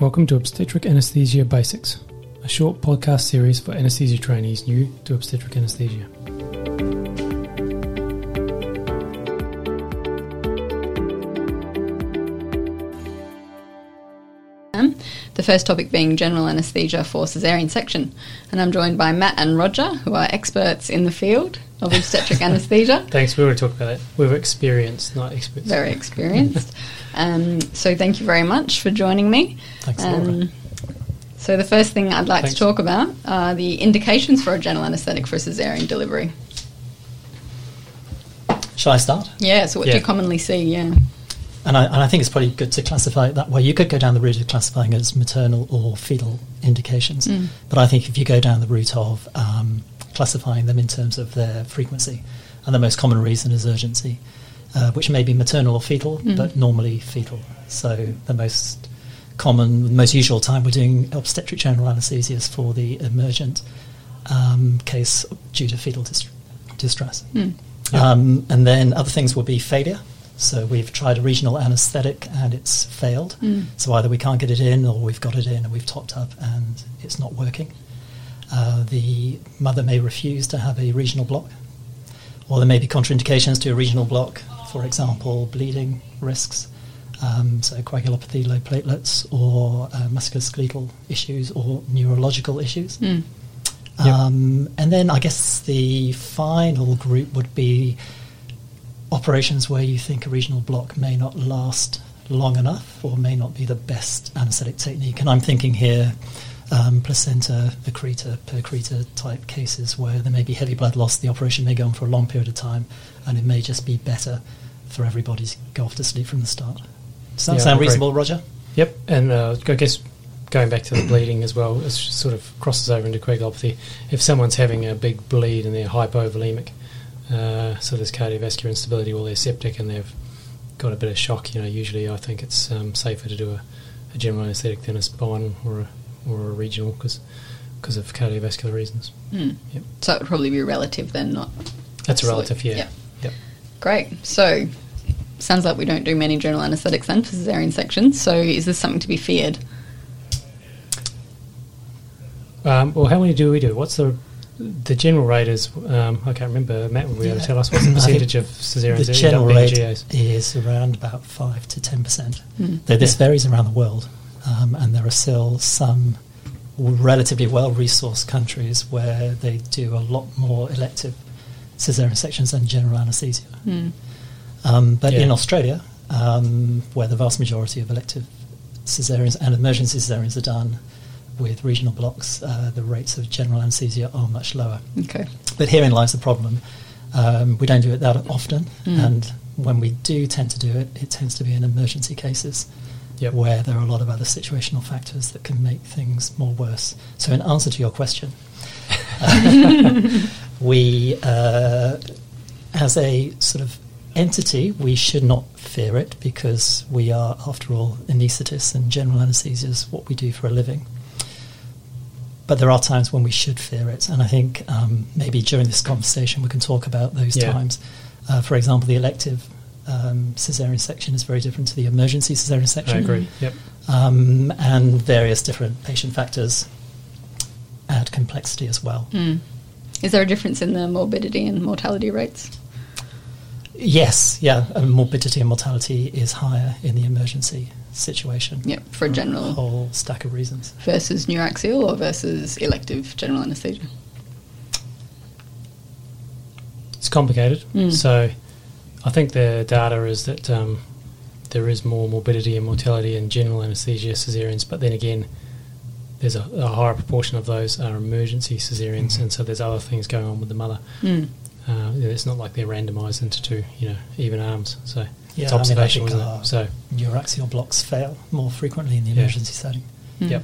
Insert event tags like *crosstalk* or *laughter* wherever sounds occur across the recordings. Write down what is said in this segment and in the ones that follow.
Welcome to Obstetric Anesthesia Basics, a short podcast series for anesthesia trainees new to obstetric anesthesia. Um, the first topic being general anaesthesia for caesarean section. And I'm joined by Matt and Roger, who are experts in the field of obstetric *laughs* anaesthesia. Thanks, we already talked about it. We're experienced, not experts. Very experienced. *laughs* um, so thank you very much for joining me. Thanks, Laura. Um, so the first thing I'd like Thanks. to talk about are the indications for a general anaesthetic for caesarean delivery. Shall I start? Yeah, so what do you commonly see? Yeah. And I, and I think it's probably good to classify it that way. You could go down the route of classifying it as maternal or fetal indications, Mm. but I think if you go down the route of um, classifying them in terms of their frequency, and the most common reason is urgency, uh, which may be maternal or fetal, Mm. but normally fetal. So the most common, the most usual time we're doing obstetric general anaesthesia is for the emergent um, case due to fetal dist- distress. Mm. Yeah. Um, and then other things will be failure. So we've tried a regional anaesthetic and it's failed. Mm. So either we can't get it in or we've got it in and we've topped up and it's not working. Uh, the mother may refuse to have a regional block, or there may be contraindications to a regional block, for example, bleeding risks, um, so coagulopathy, low platelets, or uh, musculoskeletal issues or neurological issues. Mm. Yep. Um, and then I guess the final group would be operations where you think a regional block may not last long enough or may not be the best anaesthetic technique. And I'm thinking here um, placenta, accreta, percreta type cases where there may be heavy blood loss, the operation may go on for a long period of time, and it may just be better for everybody to go off to sleep from the start. Does that Yeah, sound reasonable, Roger? Yep, and uh, I guess going back to the bleeding as well, it sort of crosses over into coagulopathy. If someone's having a big bleed and they're hypovolemic, uh, so there's cardiovascular instability or they're septic and they've got a bit of shock, you know, usually I think it's um, safer to do a, a general anaesthetic than a spinal or a, or a regional because because of cardiovascular reasons. Mm. Yep. So it would probably be relative then, not That's a absolute. relative, yeah. Yeah. Yep. Great. So, sounds like we don't do many general anaesthetics then for caesarean sections. So, is this something to be feared? Um, well, how many do we do? What's the the general rate is? Um, I can't remember. Matt will be able to tell us what's the *coughs* percentage of cesareans The general end rate GAs. is around about 5 to 10%. Mm. Though this Yeah. varies around the world, um, and there are still some relatively well resourced countries where they do a lot more elective caesarean sections and general anaesthesia. Mm. Um, but Yeah. in Australia, um, where the vast majority of elective caesareans and emergency caesareans are done with regional blocks, uh, the rates of general anaesthesia are much lower. Okay. But herein lies the problem. Um, we don't do it that often, Mm. and when we do tend to do it, it tends to be in emergency cases Yep. where there are a lot of other situational factors that can make things more worse. So, in answer to your question, *laughs* we, uh, as a sort of entity, we should not fear it because we are, after all, anaesthetists and general anaesthesia is what we do for a living. But there are times when we should fear it, and I think um, maybe during this conversation we can talk about those Yeah. times. Uh, for example, the elective um, caesarean section is very different to the emergency caesarean section I agree. Yep. um, and various different patient factors add complexity as well. Mm. Is there a difference in the morbidity and mortality rates? Yes, yeah, and morbidity and mortality is higher in the emergency situation. Yep, for a a general whole stack of reasons. versus neuraxial or versus elective general anaesthesia? It's complicated. Mm. So I think the data is that um, there is more morbidity and mortality in general anaesthesia cesareans, but then again, there's a, a higher proportion of those are emergency cesareans, Mhm. and so there's other things going on with the mother. Mm. Uh, it's not like they're randomised into two, you know, even arms. So Yeah, it's I mean, observation, think isn't it? So Neuraxial blocks fail more frequently in the Yeah. emergency setting. Mm. Yep.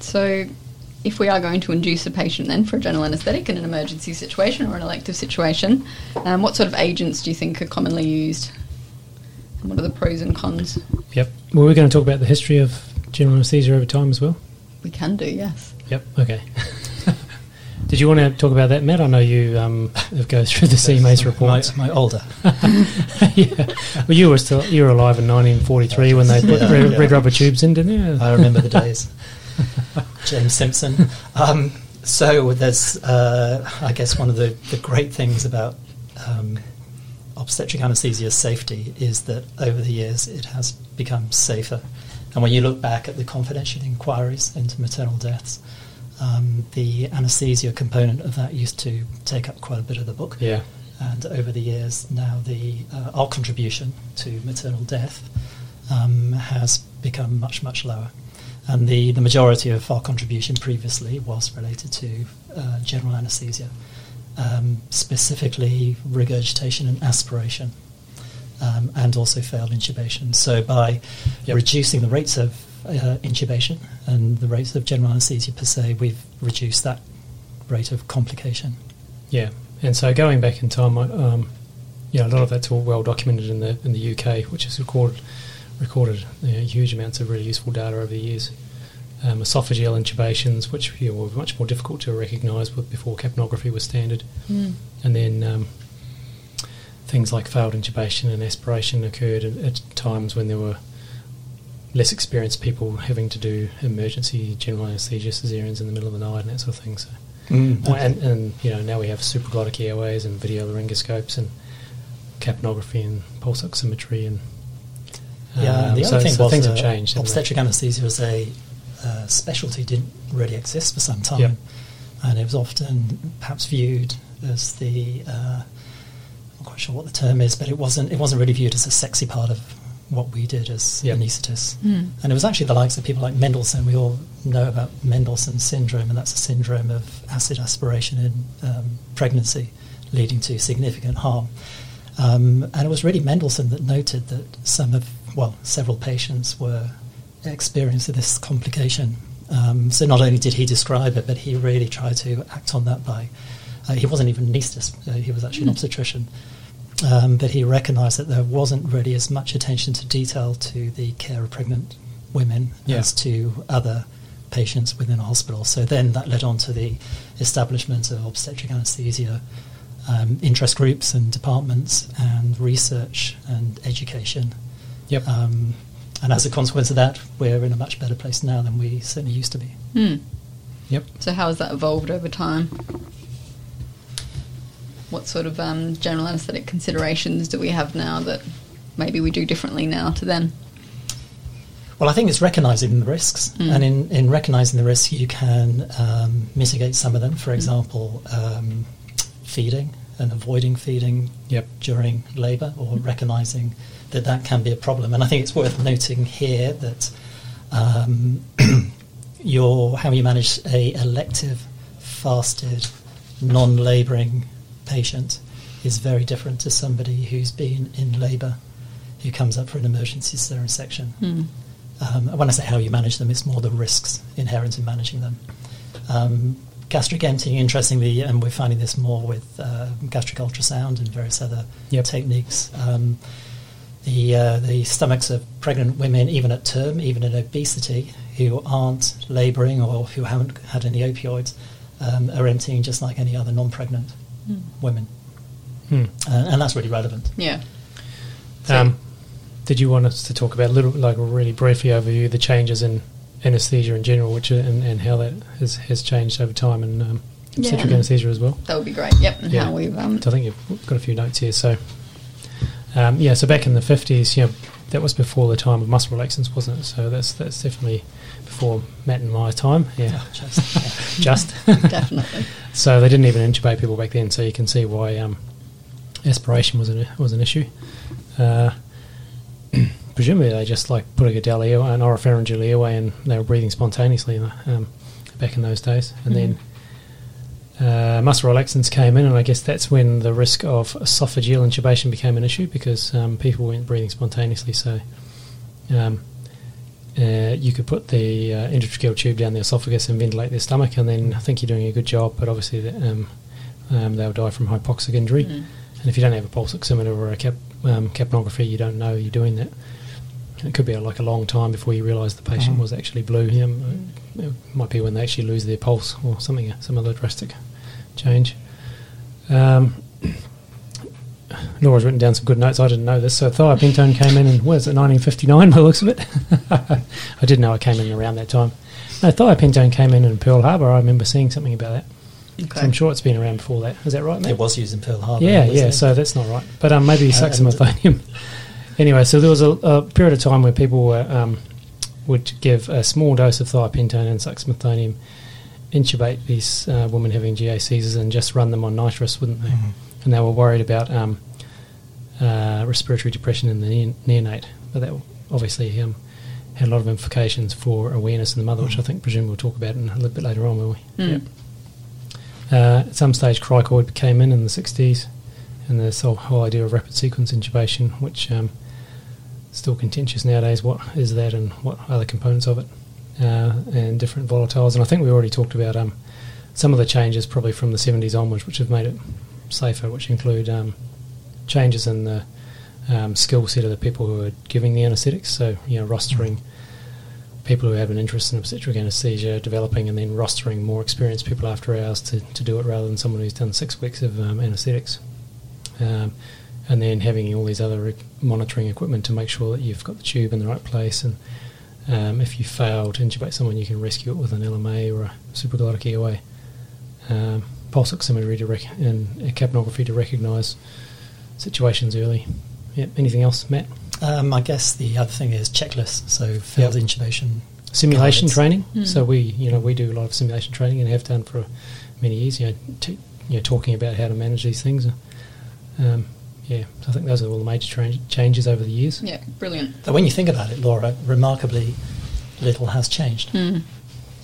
So, if we are going to induce a patient then for a general anaesthetic in an emergency situation or an elective situation, um, what sort of agents do you think are commonly used? And what are the pros and cons? Yep. Well, we're going to talk about the history of general anaesthesia over time as well. We can do, yes. Yep. Okay. *laughs* Did you want to talk about that, Matt? I know you um, *laughs* go through the CMA's reports. My, my older. *laughs* yeah. Well, you were still you were alive in 1943 when they put Yeah, red, yeah. red rubber tubes in, didn't you? I remember the days. James Simpson. Um, so there's, uh, I guess, one of the, the great things about um, obstetric anaesthesia safety is that over the years it has become safer. And when you look back at the confidential inquiries into maternal deaths, um, the anaesthesia component of that used to take up quite a bit of the book. Yeah. And over the years, now the uh, our contribution to maternal death um, has become much much lower, and the the majority of our contribution previously was related to uh, general anaesthesia, um, specifically regurgitation and aspiration, um, and also failed intubation. So by Yep. reducing the rates of uh, intubation and the rates of general anaesthesia per se, we've reduced that rate of complication. Yeah, and so going back in time, I- um, you know, a lot of that's all well documented in the in the UK, which has recorded recorded you know, huge amounts of really useful data over the years. Um, esophageal intubations, which you know, were much more difficult to recognise before capnography was standard, Mm. and then um, things like failed intubation and aspiration occurred at, at times when there were less experienced people having to do emergency general anaesthesia cesareans in the middle of the night and that sort of thing. So. Well, and, and you know now we have supraglottic airways and video laryngoscopes and capnography and pulse oximetry and Yeah, um, the so, other thing so was things uh, have changed. obstetric anaesthesia as a uh, specialty didn't really exist for some time, Yep. and it was often perhaps viewed as the uh, quite sure what the term is, but it wasn't it wasn't really viewed as a sexy part of what we did as Yep. anaesthetists. Mm. And it was actually the likes of people like Mendelssohn. We all know about Mendelssohn syndrome, and that's a syndrome of acid aspiration in um, pregnancy, leading to significant harm. Um, and it was really Mendelssohn that noted that some of, well, several patients were experiencing this complication. Um, so not only did he describe it, but he really tried to act on that by. Uh, he wasn't even an anaesthetist; uh, he was actually an obstetrician. Um, but he recognised that there wasn't really as much attention to detail to the care of pregnant women Yeah. as to other patients within a hospital. So then that led on to the establishment of obstetric anaesthesia um, interest groups and departments and research and education. Yep. Um, and as a consequence of that, we're in a much better place now than we certainly used to be. Mm. yep. So how has that evolved over time? What sort of um, general anaesthetic considerations do we have now that maybe we do differently now to then? Well, I think it's recognising the risks, Mm. and in, in recognising the risks, you can um, mitigate some of them. For example, um, feeding and avoiding feeding Yep. during labour, or recognising that that can be a problem. And I think it's worth noting here that um, *clears throat* your how you manage a elective, fasted, non-labouring patient is very different to somebody who's been in labour, who comes up for an emergency cesarean section. Mm. Um, when I say how you manage them, it's more the risks inherent in managing them. Um, gastric emptying, interestingly, and we're finding this more with uh, gastric ultrasound and various other Yep. techniques. Um, the uh, the stomachs of pregnant women, even at term, even in obesity, who aren't labouring or who haven't had any opioids, um, are emptying just like any other non-pregnant Mm. women, Hmm. uh, and that's really relevant. Yeah. So- Um, did you want us to talk about a little, like, really briefly overview the changes in anaesthesia in general, which and, and how that has, has changed over time and um, obstetric Yeah. anaesthesia as well? That would be great. Yep. And Yeah. how we've um, I think you've got a few notes here. So, um, yeah, so back in the 50s, you know, that was before the time of muscle relaxants, wasn't it? So that's that's definitely before Matt and my time. Yeah, Just, yeah. *laughs* just. definitely. *laughs* so they didn't even intubate people back then, so you can see why um, aspiration was an, was an issue. Uh, *clears throat* presumably they just like put a Guedel airway, an oropharyngeal airway, and they were breathing spontaneously um, back in those days. And then uh, muscle relaxants came in, and I guess that's when the risk of esophageal intubation became an issue because um, people weren't breathing spontaneously. So um, uh, you could put the uh, intratracheal tube down the esophagus and ventilate their stomach, and then I think you're doing a good job. But obviously, that, um, um, they'll die from hypoxic injury. Mm. And if you don't have a pulse oximeter or a cap, um, capnography, you don't know you're doing that. It could be like a long time before you realise the patient Mhm. was actually blue. Um, it might be when they actually lose their pulse or something similar drastic. Change. Um, Laura's written down some good notes. I didn't know this. So thiopentone came in and what is it, 1959 by the looks of it? *laughs* I didn't know it came in around that time. No, thiopentone came in in Pearl Harbor. I remember seeing something about that. Okay. So I'm sure it's been around before that. Is that right, mate? It was used in Pearl Harbor. Yeah, yeah. it? So that's not right. But um, maybe Uh, suxamethonium. *laughs* anyway, so there was a, a period of time where people were, um, would give a small dose of thiopentone and suxamethonium, intubate these uh, women having GA Caesars, and just run them on nitrous, wouldn't they? Mhm. And they were worried about um, uh, respiratory depression in the ne- neonate. But that obviously um, had a lot of implications for awareness in the mother, which I think presumably we'll talk about in a little bit later on, will we? Mm. Yep. Uh, at some stage, cricoid came in in the 60s, and this whole, whole idea of rapid sequence intubation, which um, still contentious nowadays. What is that, and what are the components of it, uh, and different volatiles? And I think we already talked about um, some of the changes, probably from the 70s onwards, which have made it safer, which include um, changes in the um, skill set of the people who are giving the anaesthetics. So, you know, rostering people who have an interest in obstetric anaesthesia, developing and then rostering more experienced people after hours to, to do it rather than someone who's done six weeks of um, anaesthetics. Um, and then having all these other monitoring equipment to make sure that you've got the tube in the right place. And um, if you fail to intubate someone, you can rescue it with an LMA or a supraglottic EOA. Um, pulse oximetry to rec- and a capnography to recognise situations early. Yeah. Anything else, Matt? Um, I guess the other thing is checklists. So failed Yep. intubation. simulation Guidance. training. Mm. So we, you know, we do a lot of simulation training and have done for many years. You know, t- you know, talking about how to manage these things. Um, yeah, so I think those are all the major tra- changes over the years. Yeah, brilliant. But when you think about it, Laura, remarkably little has changed. Mm.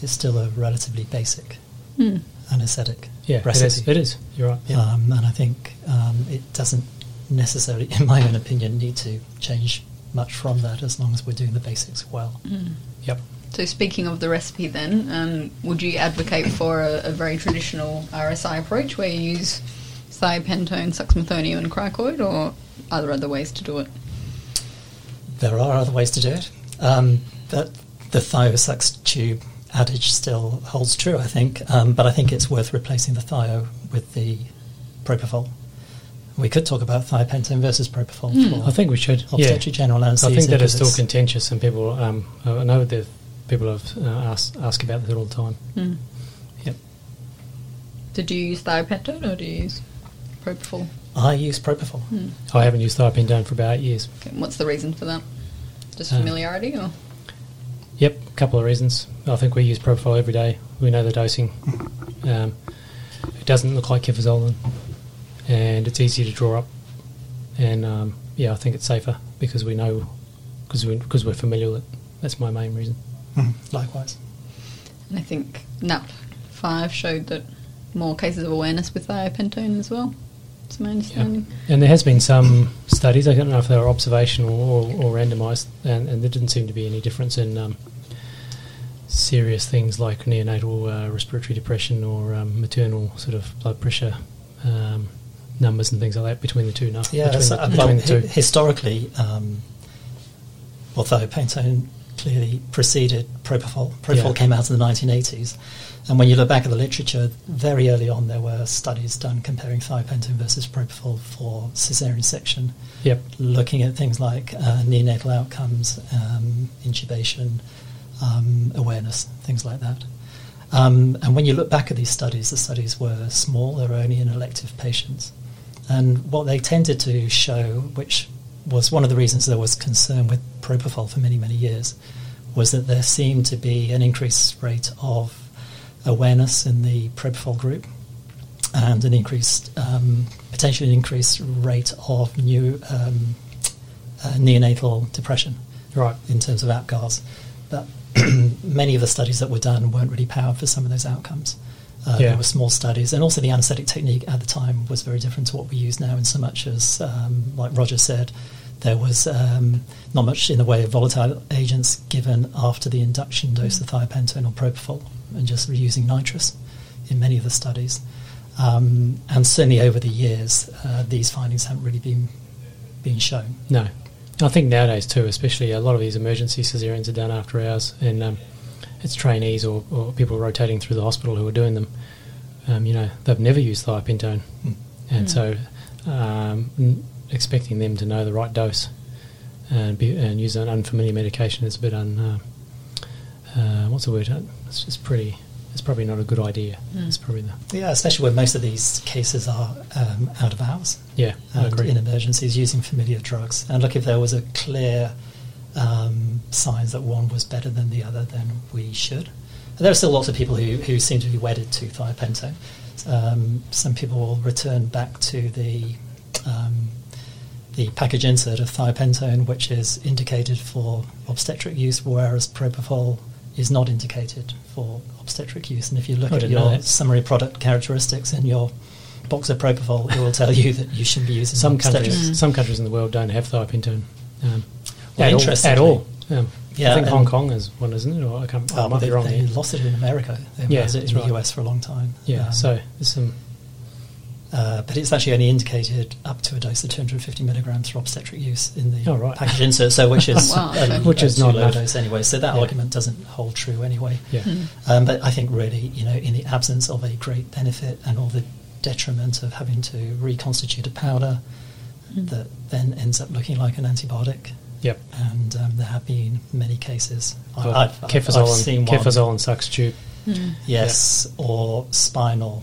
It's still a relatively basic Mm. anaesthetic Yeah, recipe. is. It is. You're right. Yeah. Um, and I think um, it doesn't necessarily, in my own opinion, need to change much from that as long as we're doing the basics well. Mm. Yep. So speaking of the recipe, then, um, would you advocate for a, a very traditional RSI approach where you use thiopentone, suxamethonium, and cricoid, or are there other ways to do it? There are other ways to do it. Um, but the thiosux tube adage still holds true, I think. Um, but I think it's worth replacing the thio with the propofol. We could talk about thiopentone versus propofol for I think we should. Yeah. obstetric general I think that is still contentious, and people. Um, I know that people have uh, asked ask about that all the time. Mm. Yep. Did you use thiopentone or do you use propofol? I use propofol. Mm. I haven't used thiopentone for about eight years. Okay, what's the reason for that? Just Uh, familiarity, or Yep, a couple of reasons. I think we use propofol every day. We know the dosing. Um, it doesn't look like cefazolin, and it's easy to draw up. And um, yeah, I think it's safer because we know because we because we're familiar with it. That's my main reason. Mhm. Likewise. and I think NAP five showed that more cases of awareness with thiopentone as well. That's my understanding. And there has been some studies. I don't know if they were observational or, or randomised, and, and there didn't seem to be any difference in um, serious things like neonatal uh, respiratory depression or um, maternal sort of blood pressure um, numbers and things like that between the two. No, Yeah, between, so, the, uh, between well, the two. hi- historically, um, although Pantone clearly preceded Propofol, Propofol Yeah. came out in the 1980s, and when you look back at the literature, very early on there were studies done comparing thiopentone versus Propofol for cesarean section, Yep. looking at things like uh, neonatal outcomes, um, intubation, um, awareness, things like that. Um, and when you look back at these studies, the studies were small, they were only in elective patients. And what they tended to show, which was one of the reasons there was concern with propofol for many, many years, was that there seemed to be an increased rate of awareness in the propofol group and an increased, um, potentially an increased rate of new um, uh, neonatal depression Right. in terms of APGARs. But *clears throat* many of the studies that were done weren't really powered for some of those outcomes. Uh, Yeah. There were small studies, and also the anaesthetic technique at the time was very different to what we use now, in so much as, um, like Roger said, there was um, not much in the way of volatile agents given after the induction dose of thiopentone or propofol, and just using nitrous in many of the studies. Um, and certainly over the years, uh, these findings haven't really been been shown. No. I think nowadays too, especially a lot of these emergency caesareans are done after hours, and um, it's trainees or, or people rotating through the hospital who are doing them. um, you know, they've never used thiopentone, Mm. and Mm. so um, n- expecting them to know the right dose and be, and use an unfamiliar medication is a bit un. Uh, uh, what's the word? Uh, It's just pretty. It's probably not a good idea. Mm. It's probably the Yeah, especially when most of these cases are um, out of hours yeah. I and agree. in emergencies using familiar drugs. And look, if there was a clear um, signs that one was better than the other, then we should. There are still lots of people who, who seem to be wedded to thiopentone. Um, some people will return back to the um, the package insert of thiopentone, which is indicated for obstetric use, whereas propofol is not indicated for obstetric use. And if you look I at your summary product characteristics in your box of propofol, it will tell you that you shouldn't be using some countries, Mm. some countries in the world don't have thiopentone. Um, Well, at, all, at all. Um, Yeah, I think Hong Kong is one, isn't it? Or I, can't, I Oh, might they, be wrong. they there. lost it in America. They Yeah, lost it that's in right. the US for a long time. Yeah, Um, so there's some. uh, but it's actually only indicated up to a dose of 250 milligrams for obstetric use in the Oh, right. package insert. So which *laughs* is Wow, okay. *laughs* Which a is too not low enough. dose anyway. So that Yeah. argument doesn't hold true anyway. Yeah. Mm. Um, but I think really, you know, in the absence of a great benefit and all the detriment of having to reconstitute a powder Mm. that then ends up looking like an antibiotic. Yep. And um, there have been many cases. I, I've, I've, I've seen and, one. Kefazole and sux tube. Mm. Yes, or spinal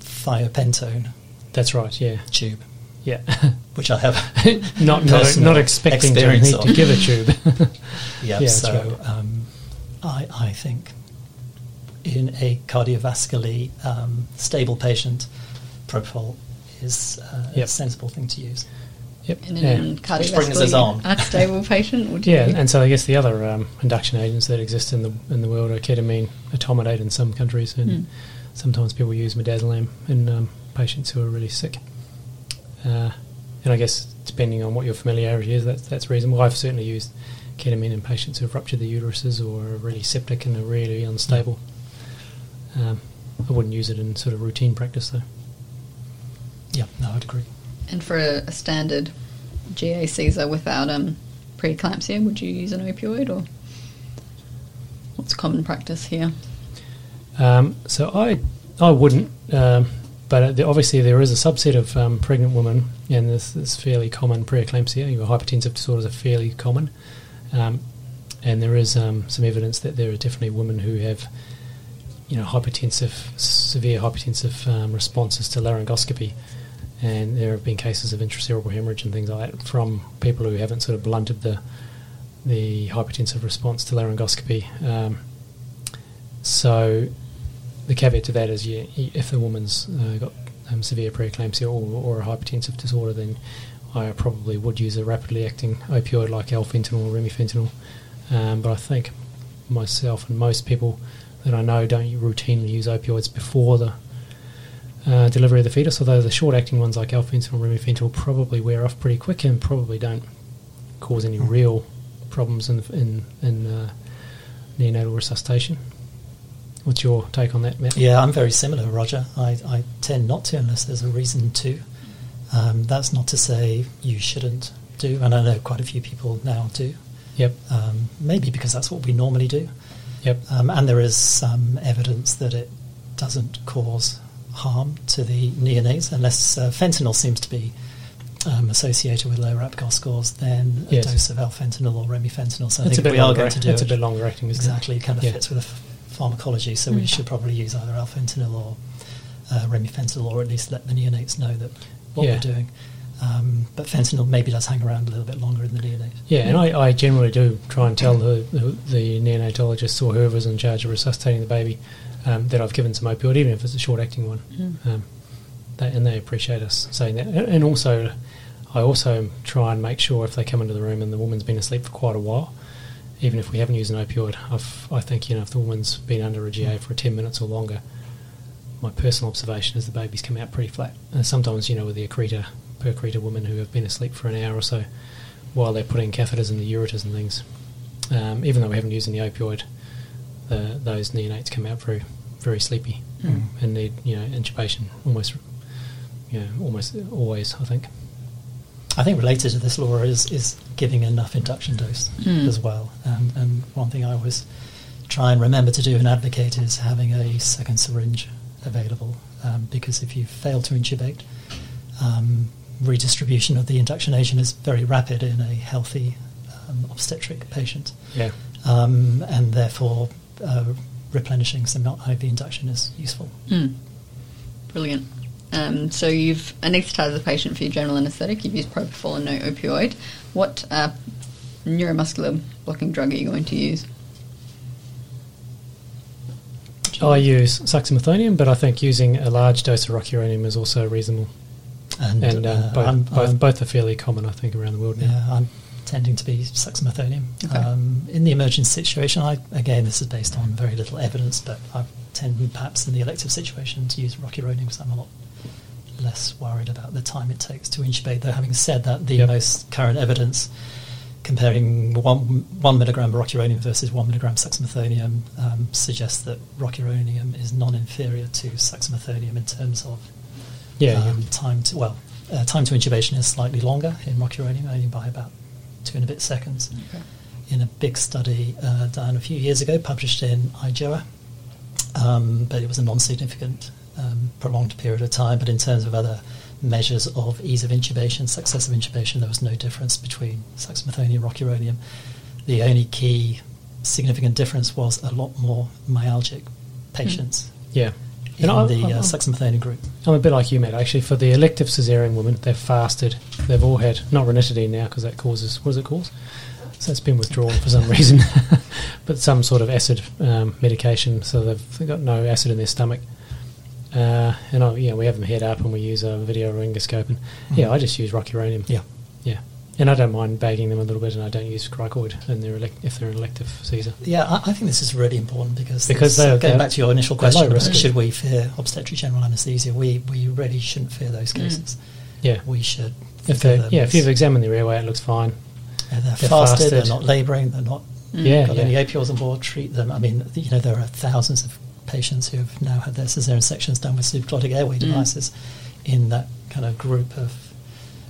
thiopentone That's right. Yeah. tube, Yeah. *laughs* which I have *laughs* not not, not expecting to experience need to give a tube. *laughs* Yeah, Yeah, so right. um, I, I think in a cardiovascularly um, stable patient, propofol is uh, a sensible thing to use. Yep. In yeah. an Which brings us cardiovascularly on. unstable patient, would you? Yeah, and so I guess the other um, induction agents that exist in the in the world are ketamine, etomidate in some countries, and Mm. sometimes people use midazolam in um, patients who are really sick. Uh, and I guess depending on what your familiarity is, that's that's reasonable. I've certainly used ketamine in patients who have ruptured the uteruses or are really septic and are really unstable. Um, I wouldn't use it in sort of routine practice though. Yeah, no, I'd agree. And for a, a standard GA Caesar without um, preeclampsia, would you use an opioid or what's common practice here? Um, so I I wouldn't, um, but obviously there is a subset of um, pregnant women, and this is fairly common preeclampsia. Your hypertensive disorders are fairly common, um, and there is um, some evidence that there are definitely women who have, you know, hypertensive, severe hypertensive um, responses to laryngoscopy, and there have been cases of intracerebral hemorrhage and things like that from people who haven't sort of blunted the the hypertensive response to laryngoscopy. Um, so the caveat to that is, yeah, if the woman's uh, got um, severe preeclampsia or, or a hypertensive disorder, then I probably would use a rapidly acting opioid like alfentanil or remifentanil. Um, but I think myself and most people that I know don't routinely use opioids before the uh, delivery of the fetus, although the short-acting ones like alfentanil or remifentanil probably wear off pretty quick and probably don't cause any Mm. real problems in in, in uh, neonatal resuscitation. What's your take on that, Matt? Yeah, I'm very similar, Roger. I, I tend not to unless there's a reason to. Um, that's not to say you shouldn't do, and I know quite a few people now do. Yep. Um, maybe because that's what we normally do. Yep. Um, and there is some evidence that it doesn't cause harm to the neonates unless uh, fentanyl seems to be um, associated with lower APGAR scores than a dose of alfentanil or remifentanil. So I it's a think bit we are longer. going to do it's it, a bit longer acting, isn't exactly, it kind of Yeah. fits with the f- pharmacology. So we Mm. should probably use either alfentanil or uh, remifentanil, or at least let the neonates know that what Yeah. we're doing. Um, but fentanyl maybe does hang around a little bit longer in the neonates. it? Yeah, and I, I generally do try and tell the, the, the neonatologist or whoever's in charge of resuscitating the baby um, that I've given some opioid, even if it's a short-acting one. Mm. Um, they, and they appreciate us saying that. And, also, I also try and make sure if they come into the room and the woman's been asleep for quite a while, even if we haven't used an opioid, I've, I think you know if the woman's been under a GA for ten minutes or longer, my personal observation is the baby's come out pretty flat. And sometimes you know with the accreta, per accreta women who have been asleep for an hour or so while they're putting catheters in the ureters and things, um, even though we haven't used any opioid, the, those neonates come out very very sleepy Mm. and need you know intubation almost you know almost always I think. I think related to this, Laura, is, is giving enough induction dose Mm. as well. And, and one thing I always try and remember to do and advocate is having a second syringe available um, because if you fail to intubate, um, redistribution of the induction agent is very rapid in a healthy um, obstetric patient, Yeah. um, and therefore uh, replenishing some IV induction is useful. Mm. Brilliant. Um, so you've anaesthetised the patient for your general anaesthetic. You've used propofol and no opioid. What uh, neuromuscular blocking drug are you going to use? I use suxamethonium, but I think using a large dose of rocuronium is also reasonable. And, And um, uh, both, I'm- both, I'm- both are fairly common, I think, around the world now. Yeah, I'm tending to be suxamethonium. Okay. Um, in the emergency situation, I, again, this is based on very little evidence, but I tend perhaps in the elective situation to use rocuronium because I'm a lot less worried about the time it takes to intubate. Though, having said that, the Yep. most current evidence comparing one, one milligram rocuronium versus one milligram suxamethonium um, suggests that rocuronium is non-inferior to suxamethonium in terms of Yeah, um, yeah. time to well, uh, time to intubation is slightly longer in rocuronium, only by about two and a bit seconds. Okay. In a big study uh, done a few years ago, published in IJOA, um, but it was a non-significant um, prolonged period of time. But in terms of other measures of ease of intubation, success of intubation, there was no difference between suxamethonium and rocuronium. The only key significant difference was a lot more myalgic patients Yeah. In I- the I- uh, I'm- group. I'm a bit like you, Matt. Actually, for the elective cesarean women, they've fasted. They've all had not ranitidine now because that causes what does it cause? So it's been withdrawn for some *laughs* reason, *laughs* but some sort of acid um, medication. So they've, they've got no acid in their stomach. Uh, and I, yeah, we have them head up and we use a video laryngoscope. And yeah, I just use rocuronium. Yeah. yeah. And I don't mind bagging them a little bit, and I don't use cricoid in their elec- if they're an elective Caesar. Yeah, I, I think this is really important because Because this- they're- going they're- back to your initial they're low question, about risk. should we fear obstetric general anaesthesia? We we really shouldn't fear those Mm. cases. Yeah, We should. if think they them yeah if you've examined their airway, it looks fine. uh, they're, they're fasted, they're not labouring, they're not Yeah, got yeah. any opioids on board. Treat them. I mean, you know, there are thousands of patients who have now had their cesarean sections done with supraglottic airway Mm. devices in that kind of group of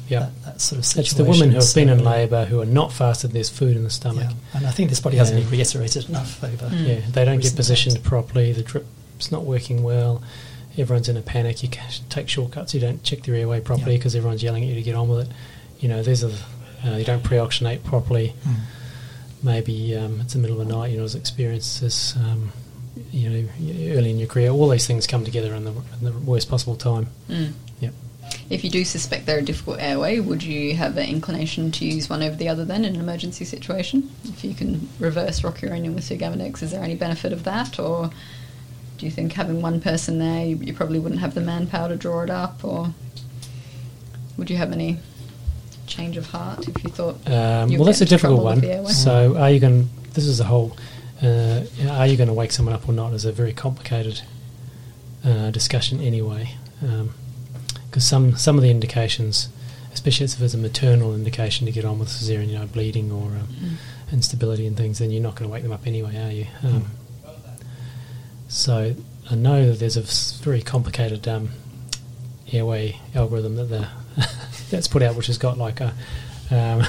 Yeah. that, that sort of It's situation. the women who have been in labour who are not fasted. There's food in the stomach. Yeah, and I think this probably hasn't Yeah. been reiterated enough over. Mm. Yeah, they don't get positioned times. properly. The drip's not working well. Everyone's in a panic. You take shortcuts. You don't check their airway properly Yeah. because everyone's yelling at you to get on with it. You know, there's a uh, you don't pre-oxygenate properly. Mm. Maybe um, it's the middle of the night. You know, as experiences. Um, you know, early in your career, all these things come together in the, in the worst possible time. Mm. If you do suspect they're a difficult airway, would you have an inclination to use one over the other then in an emergency situation? If you can reverse rocuronium with sugammadex, is there any benefit of that? Or do you think having one person there, you, you probably wouldn't have the manpower to draw it up? Or would you have any change of heart if you thought Um, well, that's a difficult one. So, are you going? This is a whole. Uh, are you going to wake someone up or not? Is a very complicated uh, discussion anyway. Because some some of the indications, especially if it's a maternal indication to get on with cesarean, you know, bleeding or um, Mm. instability and things, then you're not going to wake them up anyway, are you? Um, so I know that there's a very complicated um, airway algorithm that the *laughs* that's put out, which has got like a um,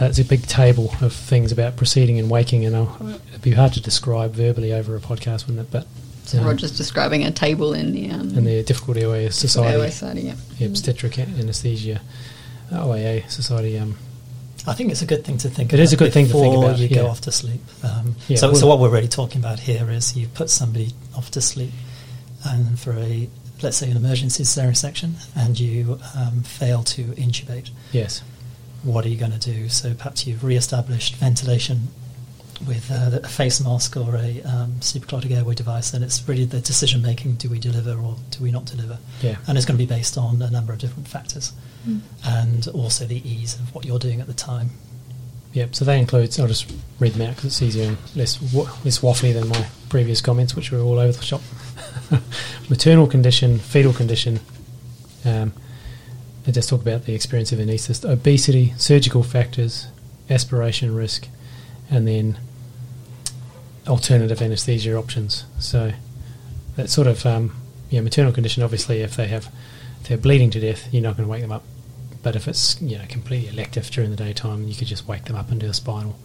uh, it's a big table of things about proceeding and waking, and I'll, it'd be hard to describe verbally over a podcast, wouldn't it? But So um, Roger's describing a table in the um, and the Difficult Airway Society, airway society. Yeah. the Obstetric Anesthesia OAA Society. Um, I think it's a good thing to think. It about is a good thing to think before about, you go off to sleep. Um, Yeah, so, well- so what we're really talking about here is you put somebody off to sleep, and for a let's say an emergency cesarean section, and you um, fail to intubate. yes, What are you going to do? So perhaps you've re-established ventilation with uh, a face mask or a um, supraglottic airway device, then it's really the decision making: do we deliver or do we not deliver? yeah, And it's going to be based on a number of different factors, Mm. and also the ease of what you're doing at the time. yep. So that includes. I'll just read them out because it's easier and less wa- less waffly than my previous comments, which were all over the shop. *laughs* Maternal condition, fetal condition. Um, they just talk about the experience of anaesthetist, obesity, surgical factors, aspiration risk, and then alternative anaesthesia options. So that sort of um, yeah, maternal condition. Obviously, if they have if they're bleeding to death, you're not going to wake them up. But if it's you know completely elective during the daytime, you could just wake them up and do a spinal.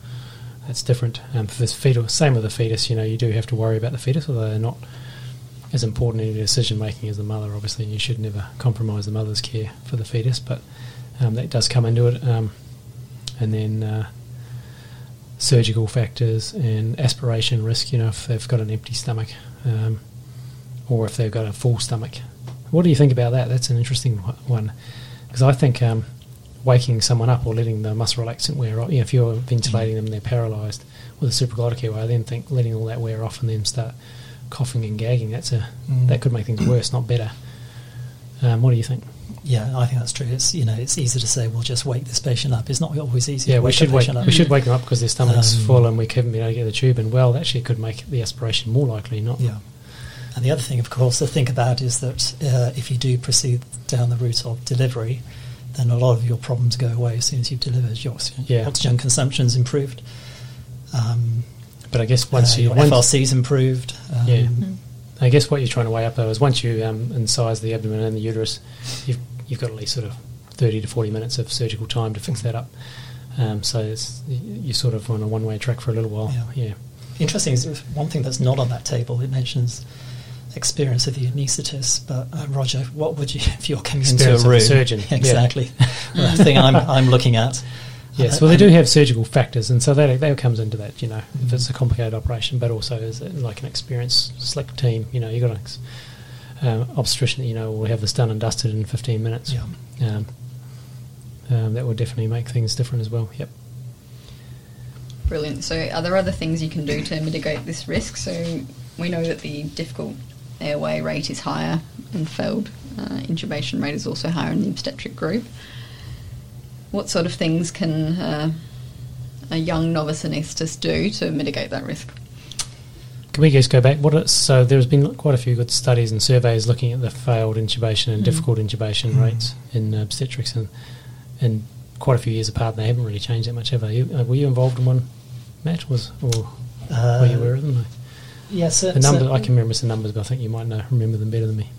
That's different. Um, for fetal, same with the fetus. You know, you do have to worry about the fetus, although they're not as important in decision making as the mother, obviously, and you should never compromise the mother's care for the fetus, but um, that does come into it. Um, and then uh, surgical factors and aspiration risk, you know, if they've got an empty stomach um, or if they've got a full stomach. What do you think about that? That's an interesting one because I think um, waking someone up or letting the muscle relaxant wear off, you know, if you're ventilating them, they're paralysed with a supraglottic airway, I then think letting all that wear off and then start coughing and gagging, that's a Mm. that could make things worse, not better. Um, what do you think? Yeah, I think that's true. It's you know it's easy to say we'll just wake this patient up. It's not always easy. Yeah, to we should the wake patient up. we should wake them up because their stomach's Um, full and we couldn't be able to get the tube in. Well, actually, it could make the aspiration more likely, not Yeah. And the other thing, of course, to think about is that uh, if you do proceed down the route of delivery, then a lot of your problems go away as soon as you've delivered. Your oxygen, Yeah. oxygen consumption's improved. Um, But I guess once uh, you your once, FRC's improved. Um, Yeah. I guess what you're trying to weigh up though is once you um, incise the abdomen and the uterus, you've you've got at least sort of thirty to forty minutes of surgical time to fix that up. Um, so it's, you're sort of on a one-way track for a little while. Yeah. Yeah, Interesting is one thing that's not on that table. It mentions experience of the anaesthetist, but uh, Roger, what would you *laughs* if you're coming Experience into a room? surgeon, *laughs* yeah. *laughs* exactly. the thing I'm I'm looking at. Yes, well, they do have surgical factors, and so that that comes into that. You know, if Mhm. it's a complicated operation, but also as a, like an experienced, slick team. You know, you have got an ex- um, obstetrician that you know will have this done and dusted in 15 minutes. Yeah. Um, um, that would definitely make things different as well. Yep. Brilliant. So, are there other things you can do to mitigate this risk? So, we know that the difficult airway rate is higher and failed uh, intubation rate is also higher in the obstetric group. What sort of things can uh, a young novice anaesthetist do to mitigate that risk? Can we just go back? What it, so there's been quite a few good studies and surveys looking at the failed intubation and Mm. difficult intubation Mm. rates in obstetrics, and and quite a few years apart. They haven't really changed that much, have they? Uh, were you involved in one, Matt? Was or Uh, were you aware of them? Yeah, so, The number so- I can remember some numbers, but I think you might know remember them better than me.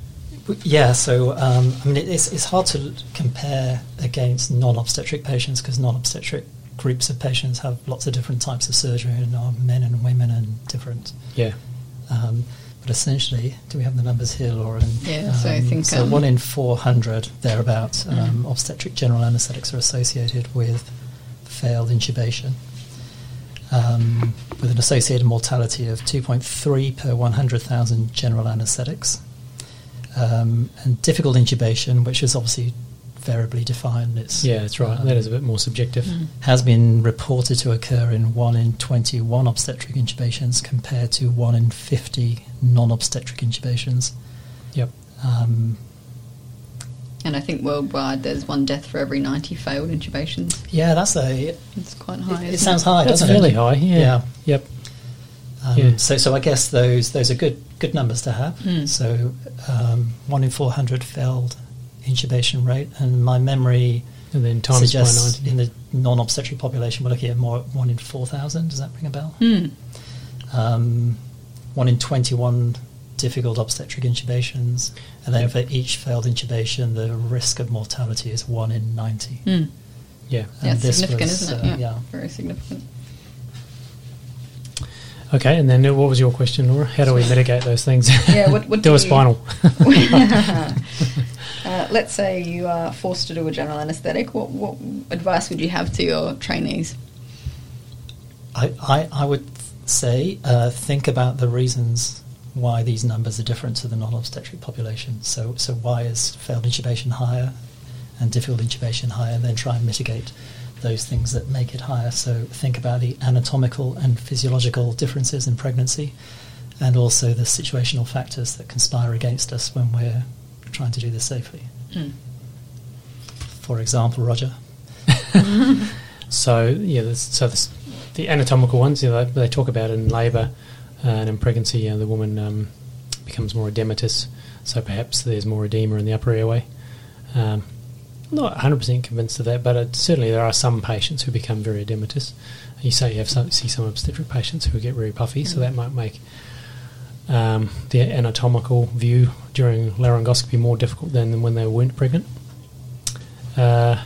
Yeah, so um, I mean, it's, it's hard to compare against non-obstetric patients because non-obstetric groups of patients have lots of different types of surgery and are men and women and different. Yeah, Um, but essentially, do we have the numbers here, Laura? And, Yeah, so I think, so um, one in four hundred thereabouts um, Mm. obstetric general anaesthetics are associated with failed intubation. Um, with an associated mortality of 2.3 per 100,000 general anaesthetics. Um, and difficult intubation, which is obviously variably defined, it's, yeah, that's right. um, that is a bit more subjective. Mm. has been reported to occur in 1 in 21 obstetric intubations compared to 1 in 50 non-obstetric intubations. Yep. Um, And I think worldwide there's one death for every 90 failed intubations. yeah, that's a. It's quite high. It, it isn't sounds high, That's doesn't fairly it? high. Yeah. Yeah. Yep. Um, Yeah. So, so I guess those those are good good numbers to have. Mm. So, um, one in 400 failed intubation rate, and my memory And then times by suggests ninety. in the non-obstetric population we're looking at more one in 4,000. Does that ring a bell? Hmm. um, one in 21 difficult obstetric intubations, and then Yep. for each failed intubation, the risk of mortality is one in 90. Hmm. Yeah. Yeah, And it's this significant, was, isn't it? uh, yeah. yeah. Very significant. Okay, and then what was your question, Laura? How do we mitigate those things? Yeah, what- what *laughs* do do a spinal? *laughs* *laughs* uh, let's say you are forced to do a general anaesthetic. What, what advice would you have to your trainees? I, I, I would say uh, think about the reasons why these numbers are different to the non-obstetric population. So, so why is failed intubation higher and difficult intubation higher, and then try and mitigate those things that make it higher. So think about the anatomical and physiological differences in pregnancy, and also the situational factors that conspire against us when we're trying to do this safely. Hmm. For example, Roger. *laughs* So yeah, this, so this, the anatomical ones, you know, they, they talk about in labour uh, and in pregnancy, you know, the woman um, becomes more edematous, so perhaps there's more edema in the upper airway. Um, not 100% convinced of that, but it, certainly there are some patients who become very edematous. You say you have some, see some obstetric patients who get very puffy, so that might make um, the anatomical view during laryngoscopy more difficult than when they weren't pregnant. Uh,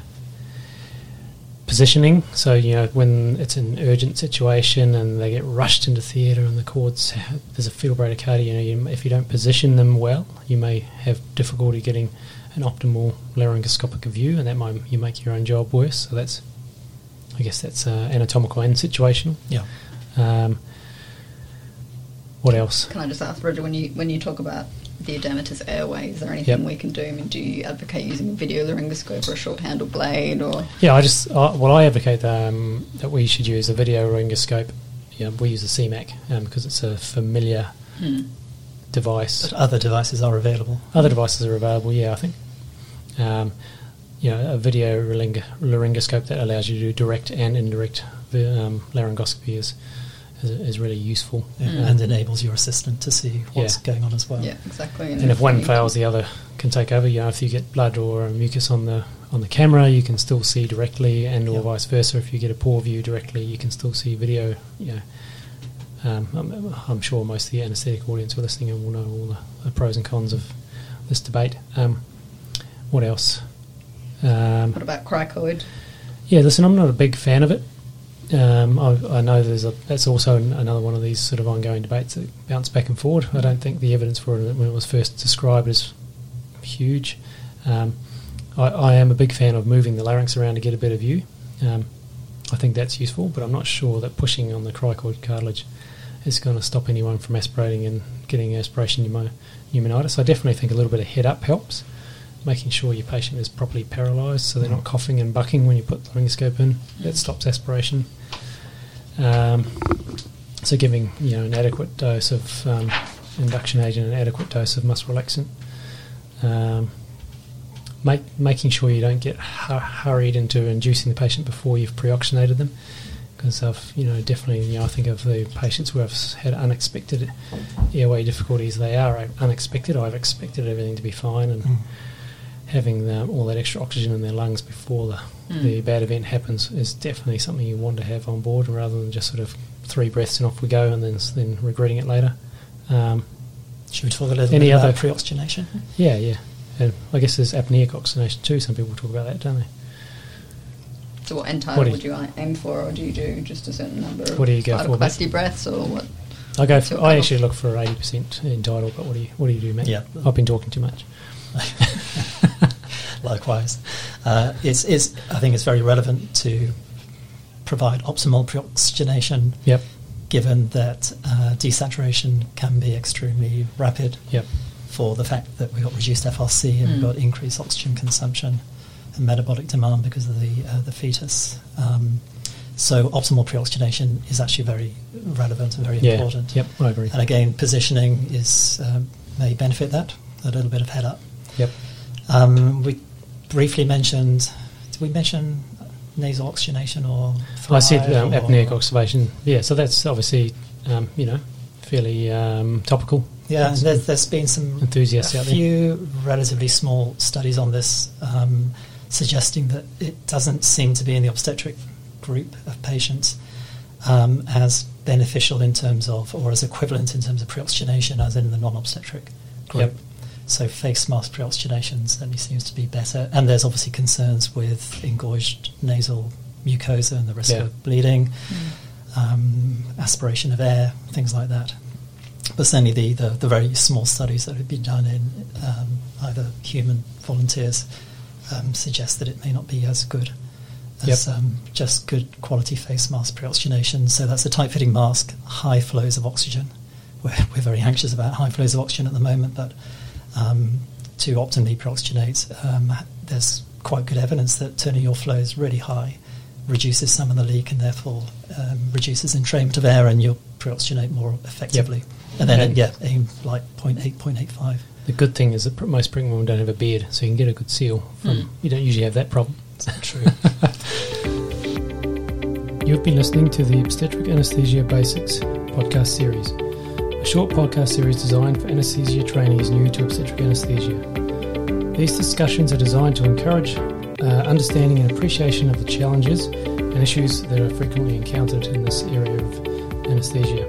positioning. So you know when it's an urgent situation and they get rushed into theatre and the cords there's a fetal bradycardia. You know, you, if you don't position them well, you may have difficulty getting an optimal laryngoscopic view, and that might you make your own job worse. So that's, I guess that's uh, anatomical and situational. Yeah. Um, what else? Can I just ask, Roger, when you when you talk about the edematous airway, is there anything Yep. we can do? I mean, do you advocate using a video laryngoscope or a short handle blade or Yeah, I just uh, well, I advocate um, that we should use a video laryngoscope. Yeah, we use a CMAC um, because it's a familiar hmm. Device. But other devices are available. Other devices are available, yeah, I think. Um, you know, a video laryng- laryngoscope that allows you to do direct and indirect um, laryngoscopy is, is is really useful. yeah, Mm. and enables your assistant to see what's Yeah. going on as well. yeah, exactly. And if one you- fails, the other can take over. You know, if you get blood or mucus on the on the camera, you can still see directly, and or Yeah. vice versa. If you get a poor view directly, you can still see video. You know, um, I'm, I'm sure most of the anaesthetic audience are listening and will know all the, the pros and cons of this debate. Um, what else? Um, what about cricoid? yeah, listen, I'm not a big fan of it. Um, I, I know there's a that's also an, another one of these sort of ongoing debates that bounce back and forward. I don't think the evidence for it when it was first described is huge. Um, I, I am a big fan of moving the larynx around to get a better view. Um, I think that's useful, but I'm not sure that pushing on the cricoid cartilage is going to stop anyone from aspirating and getting aspiration pneumonitis. I definitely think a little bit of head up helps, making sure your patient is properly paralysed so they're not coughing and bucking when you put the laryngoscope in. That stops aspiration. Um, so giving you know an adequate dose of um, induction agent, an adequate dose of muscle relaxant. Um, make, making sure you don't get hu- hurried into inducing the patient before you've pre-oxygenated them, because I've you know definitely you know I think of the patients who have had unexpected airway difficulties. They are unexpected. I've expected everything to be fine, and Mm. having the, all that extra oxygen in their lungs before the, Mm. the bad event happens is definitely something you want to have on board, rather than just sort of three breaths and off we go, and then then regretting it later. Um, Should we talk a little Any bit other- about pre-oxygenation? yeah, yeah. And I guess there's apneic oxygenation too. Some people talk about that, don't they? So what end What tidal do would you aim for, or do you do just a certain number of What do you go vital for, Matt? capacity breaths, or what? I go. What's For, I actually look for eighty percent end tidal. But what do you what do you do, Matt? Yeah. I've been talking too much. *laughs* Likewise, uh, it's, it's, I think it's very relevant to provide optimal pre-oxygenation, Yep. given that uh, desaturation can be extremely rapid Yep. for the fact that we've got reduced FRC and Mm. we've got increased oxygen consumption and metabolic demand because of the uh, the fetus. Um, so optimal pre-oxygenation is actually very relevant and very Yeah. important. Yep. I agree. And again, positioning is um, may benefit that a little bit of head up. Yep. Um, we briefly mentioned. Did we mention nasal oxygenation or? I said um, apneic oxygenation. Yeah. So that's obviously um, you know fairly um, topical. Yeah, there's, there's been some Enthusiasts a out there. few relatively small studies on this, um, suggesting that it doesn't seem to be in the obstetric group of patients um, as beneficial in terms of, or as equivalent in terms of pre-oxygenation as in the non-obstetric group. Yep. So face mask pre-oxygenation certainly seems to be better, and there's obviously concerns with engorged nasal mucosa and the risk Yeah. of bleeding, um, aspiration of air, things like that. But certainly the, the, the very small studies that have been done in um, either human volunteers um, suggest that it may not be as good as Yep. um, just good quality face mask pre-oxygenation. So that's a tight-fitting mask, high flows of oxygen. We're, we're very anxious about high flows of oxygen at the moment, but um, to optimally pre-oxygenate, um, there's quite good evidence that turning your flows really high reduces some of the leak and therefore um, reduces entrainment of air and you'll pre-oxygenate more effectively. And then, And- yeah, aim like 0.8, 0.85. The good thing is that most pregnant women don't have a beard, so you can get a good seal. From Mm. you don't usually have that problem. That's True. *laughs* You've been listening to the Obstetric Anesthesia Basics podcast series, a short podcast series designed for anesthesia trainees new to obstetric anesthesia. These discussions are designed to encourage uh, understanding and appreciation of the challenges issues that are frequently encountered in this area of anesthesia.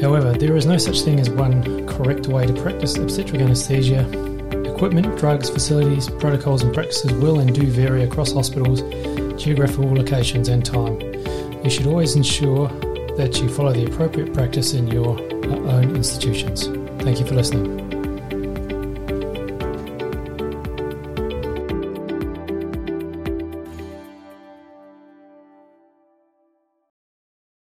However, there is no such thing as one correct way to practice obstetric anesthesia. Equipment, drugs, facilities, protocols, and practices will and do vary across hospitals geographical locations, and time. You should always ensure that you follow the appropriate practice in your uh, own institutions. Thank you for listening.